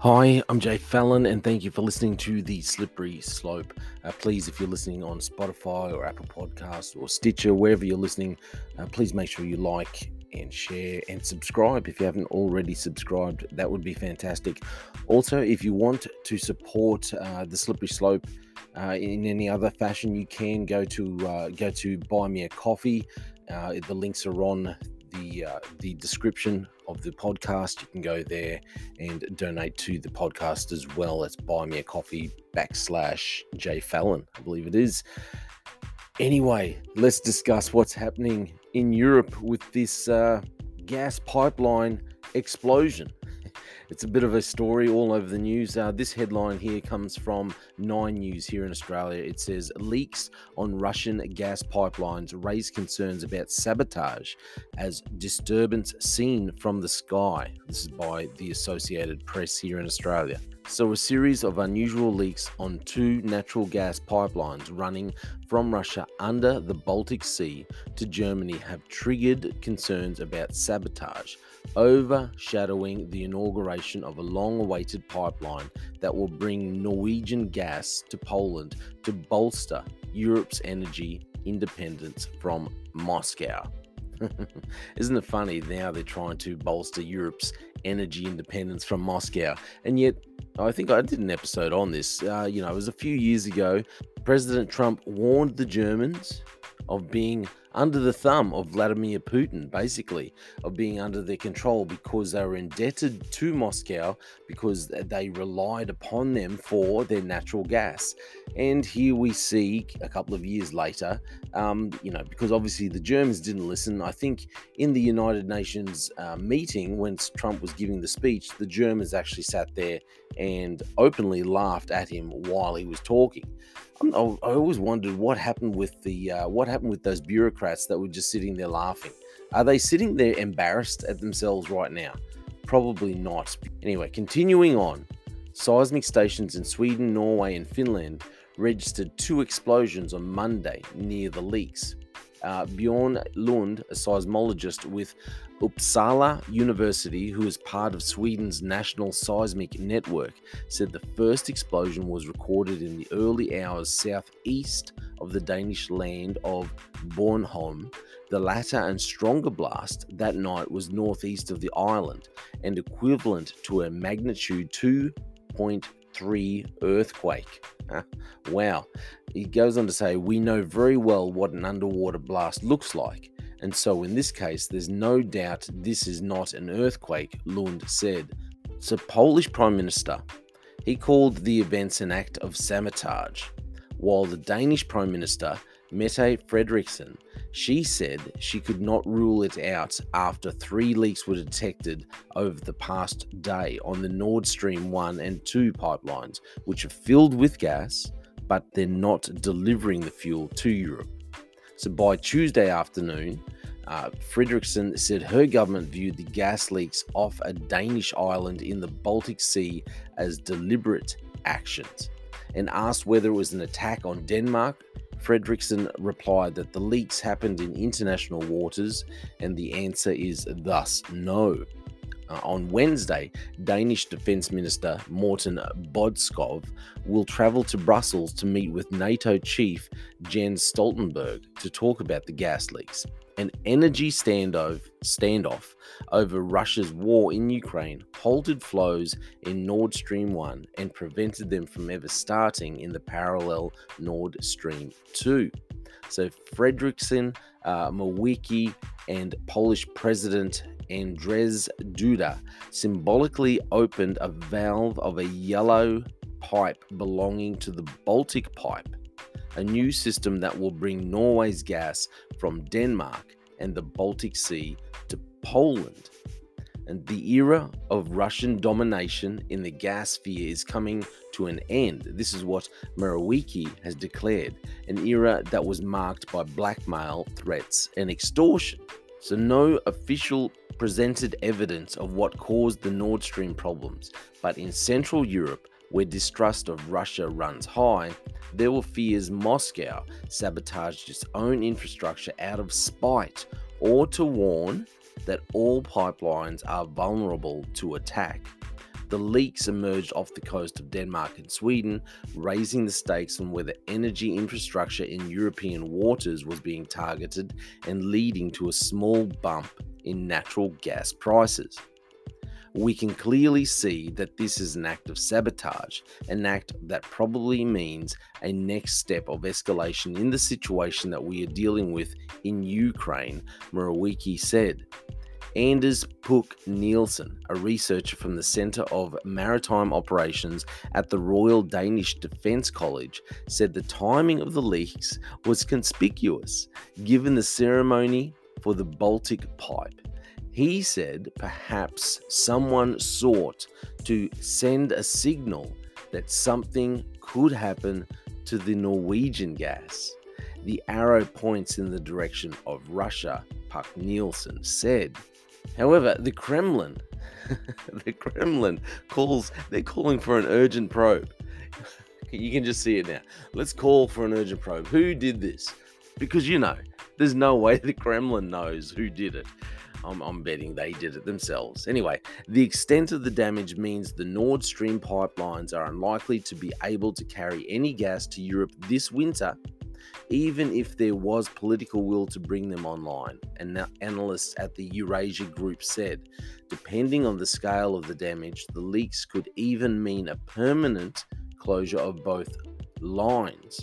Hi, I'm Jay Fallon, and thank you for listening to The Slippery Slope. Uh, please, if you're listening on Spotify or Apple Podcasts or Stitcher, wherever you're listening, uh, please make sure you like and share and subscribe if you haven't already subscribed. That would be fantastic. Also, if you want to support uh, The Slippery Slope, uh, in any other fashion, you can go to uh, go to buy me a coffee. Uh, the links are on the uh, the description of the podcast. You can go there and donate to the podcast as well. It's buy me a coffee backslash Jay Fallon, I believe it is. Anyway, let's discuss what's happening in Europe with this uh, gas pipeline explosion. It's a bit of a story all over the news. Uh, this headline here comes from Nine News here in Australia. It says leaks on Russian gas pipelines raise concerns about sabotage as disturbance seen from the sky. This is by the Associated Press here in Australia. So, a series of unusual leaks on two natural gas pipelines running from Russia under the Baltic Sea to Germany have triggered concerns about sabotage, overshadowing the inauguration of a long awaited pipeline that will bring Norwegian gas to Poland to bolster Europe's energy independence from Moscow. Isn't it funny now they're trying to bolster Europe's energy independence from Moscow? And yet, I think I did an episode on this. Uh, you know, it was a few years ago. President Trump warned the Germans of being under the thumb of Vladimir Putin, basically, of being under their control because they were indebted to Moscow because they relied upon them for their natural gas. And here we see a couple of years later, um, you know, because obviously the Germans didn't listen. I think in the United Nations uh, meeting when Trump was giving the speech, the Germans actually sat there and openly laughed at him while he was talking. I always wondered what happened with the uh, what happened with those bureaucrats that were just sitting there laughing. Are they sitting there embarrassed at themselves right now? Probably not. Anyway, continuing on, seismic stations in Sweden, Norway, and Finland registered two explosions on Monday near the leaks. Uh, Bjorn Lund, a seismologist with Uppsala University, who is part of Sweden's national seismic network, said the first explosion was recorded in the early hours southeast of the Danish land of Bornholm. The latter and stronger blast that night was northeast of the island and equivalent to a magnitude 2.3 earthquake. wow. He goes on to say, We know very well what an underwater blast looks like and so, in this case, there's no doubt this is not an earthquake, Lund said. So, Polish Prime Minister, he called the events an act of sabotage, while the Danish Prime Minister, Mette Frederiksen, she said she could not rule it out after three leaks were detected over the past day on the Nord Stream 1 and 2 pipelines, which are filled with gas, but they're not delivering the fuel to Europe. So by Tuesday afternoon, uh, Frederiksen said her government viewed the gas leaks off a Danish island in the Baltic Sea as deliberate actions and asked whether it was an attack on Denmark. Frederiksen replied that the leaks happened in international waters, and the answer is thus no. Uh, on Wednesday, Danish Defence Minister Morten Bodskov will travel to Brussels to meet with NATO chief Jens Stoltenberg to talk about the gas leaks. An energy standoff, standoff over Russia's war in Ukraine halted flows in Nord Stream 1 and prevented them from ever starting in the parallel Nord Stream 2. So, Frederiksen, uh, Morawiecki, and Polish President Andrzej Duda symbolically opened a valve of a yellow pipe belonging to the Baltic Pipe, a new system that will bring Norway's gas from Denmark and the Baltic Sea to Poland. And the era of Russian domination in the gas sphere is coming to an end. This is what Morawiecki has declared an era that was marked by blackmail, threats, and extortion. So, no official presented evidence of what caused the Nord Stream problems, but in Central Europe, where distrust of Russia runs high, there were fears Moscow sabotaged its own infrastructure out of spite or to warn that all pipelines are vulnerable to attack. The leaks emerged off the coast of Denmark and Sweden, raising the stakes on whether energy infrastructure in European waters was being targeted and leading to a small bump in natural gas prices. We can clearly see that this is an act of sabotage, an act that probably means a next step of escalation in the situation that we are dealing with in Ukraine, Morawiecki said. Anders Puck Nielsen, a researcher from the Centre of Maritime Operations at the Royal Danish Defence College, said the timing of the leaks was conspicuous given the ceremony for the Baltic Pipe. He said perhaps someone sought to send a signal that something could happen to the Norwegian gas. The arrow points in the direction of Russia, Puck Nielsen said. However, the Kremlin, the Kremlin calls, they're calling for an urgent probe. You can just see it now. Let's call for an urgent probe. Who did this? Because you know, there's no way the Kremlin knows who did it. I'm, I'm, betting they did it themselves. Anyway, the extent of the damage means the Nord Stream pipelines are unlikely to be able to carry any gas to Europe this winter, even if there was political will to bring them online. And analysts at the Eurasia Group said, depending on the scale of the damage, the leaks could even mean a permanent closure of both lines.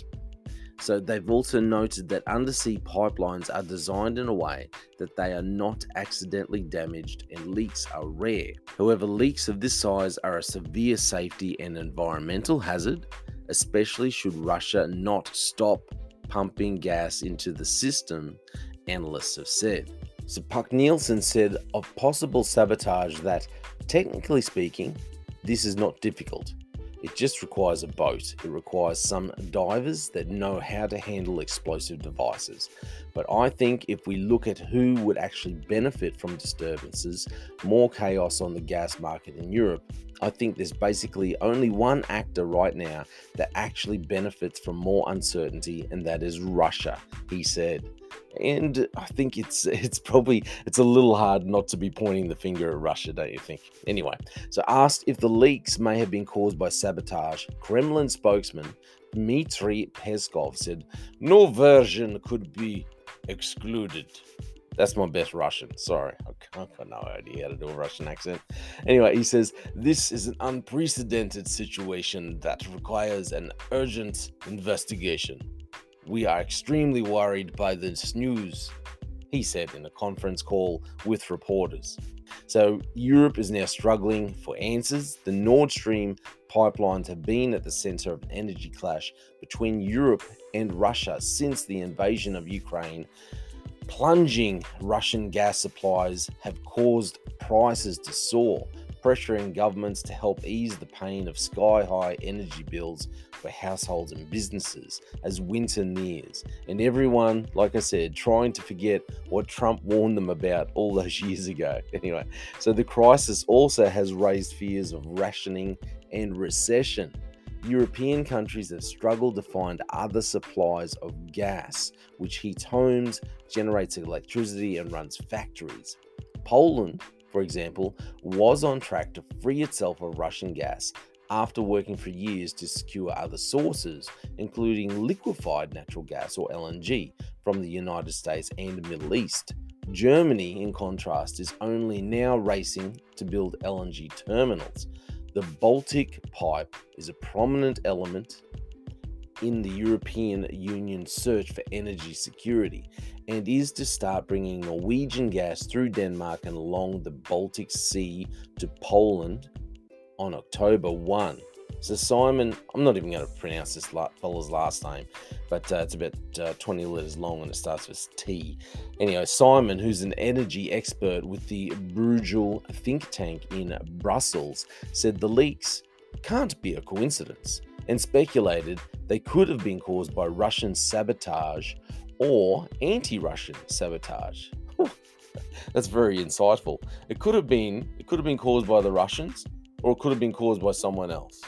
So they've also noted that undersea pipelines are designed in a way that they are not accidentally damaged and leaks are rare. However, leaks of this size are a severe safety and environmental hazard, especially should Russia not stop pumping gas into the system, analysts have said. So Puck Nielsen said of possible sabotage that, technically speaking, this is not difficult. It just requires a boat. It requires some divers that know how to handle explosive devices. But I think if we look at who would actually benefit from disturbances, more chaos on the gas market in Europe, I think there's basically only one actor right now that actually benefits from more uncertainty, and that is Russia, he said and I think it's it's probably it's a little hard not to be pointing the finger at Russia, don't you think? Anyway, so asked if the leaks may have been caused by sabotage, Kremlin spokesman Dmitry Peskov said no version could be excluded. That's my best Russian. Sorry, I've got no idea how to do a Russian accent. Anyway, he says this is an unprecedented situation that requires an urgent investigation. We are extremely worried by this news, he said in a conference call with reporters. So, Europe is now struggling for answers. The Nord Stream pipelines have been at the center of an energy clash between Europe and Russia since the invasion of Ukraine. Plunging Russian gas supplies have caused prices to soar, pressuring governments to help ease the pain of sky high energy bills for households and businesses as winter nears. And everyone, like I said, trying to forget what Trump warned them about all those years ago. Anyway, so the crisis also has raised fears of rationing and recession. European countries have struggled to find other supplies of gas, which heats homes, generates electricity, and runs factories. Poland for example, was on track to free itself of Russian gas after working for years to secure other sources, including liquefied natural gas or LNG from the United States and the Middle East. Germany, in contrast, is only now racing to build LNG terminals. The Baltic pipe is a prominent element in the European Union's search for energy security and is to start bringing Norwegian gas through Denmark and along the Baltic Sea to Poland on October 1. So, Simon, I'm not even going to pronounce this fella's last name, but uh, it's about uh, 20 letters long and it starts with T. Anyway, Simon, who's an energy expert with the Bruegel think tank in Brussels, said the leaks can't be a coincidence and speculated they could have been caused by Russian sabotage or anti Russian sabotage. That's very insightful. It could have been it could have been caused by the Russians or it could have been caused by someone else.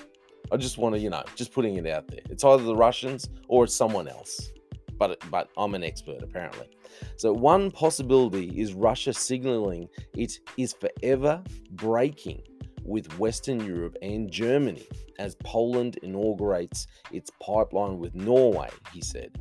I just want to, you know, just putting it out there. It's either the Russians or it's someone else. But but I'm an expert apparently. So one possibility is Russia signaling it is forever breaking with Western Europe and Germany as Poland inaugurates its pipeline with Norway, he said.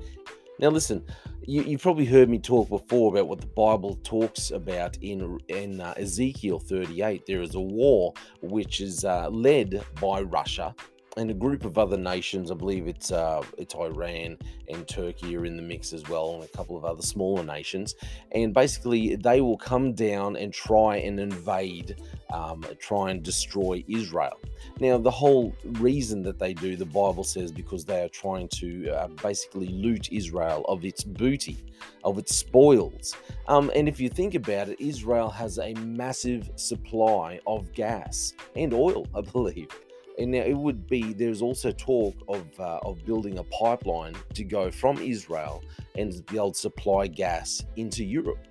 Now, listen, you, have probably heard me talk before about what the Bible talks about in, in uh, Ezekiel 38. There is a war which is uh, led by Russia and a group of other nations. I believe it's uh, it's Iran and Turkey are in the mix as well, and a couple of other smaller nations. And basically, they will come down and try and invade, um, try and destroy Israel. Now, the whole reason that they do, the Bible says, because they are trying to uh, basically loot Israel of its booty, of its spoils. Um, and if you think about it, Israel has a massive supply of gas and oil, I believe. And now it would be there's also talk of uh, of building a pipeline to go from Israel and be able to supply gas into Europe.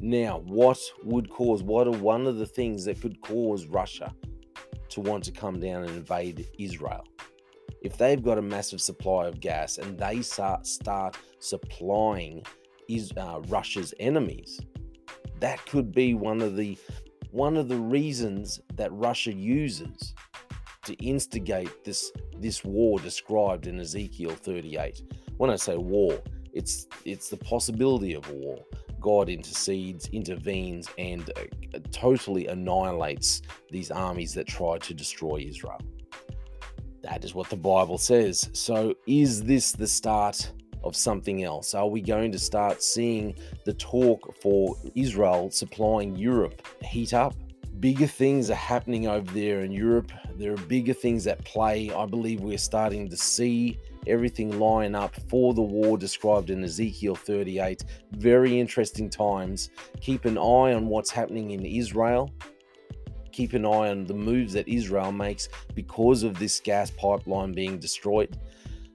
Now, what would cause? What are one of the things that could cause Russia to want to come down and invade Israel? If they've got a massive supply of gas and they start start supplying is uh, Russia's enemies, that could be one of the one of the reasons that Russia uses to instigate this this war described in Ezekiel 38. When I say war, it's it's the possibility of war. God intercedes, intervenes, and uh, totally annihilates these armies that try to destroy Israel. That is what the Bible says. So, is this the start of something else? Are we going to start seeing the talk for Israel supplying Europe heat up? Bigger things are happening over there in Europe. There are bigger things at play. I believe we're starting to see everything line up for the war described in Ezekiel 38. Very interesting times. Keep an eye on what's happening in Israel. Keep an eye on the moves that Israel makes because of this gas pipeline being destroyed.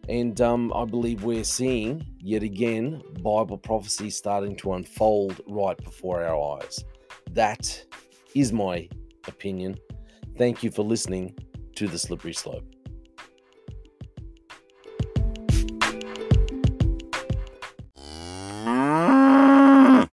And um, I believe we're seeing yet again Bible prophecy starting to unfold right before our eyes. That is my opinion. Thank you for listening to The Slippery Slope.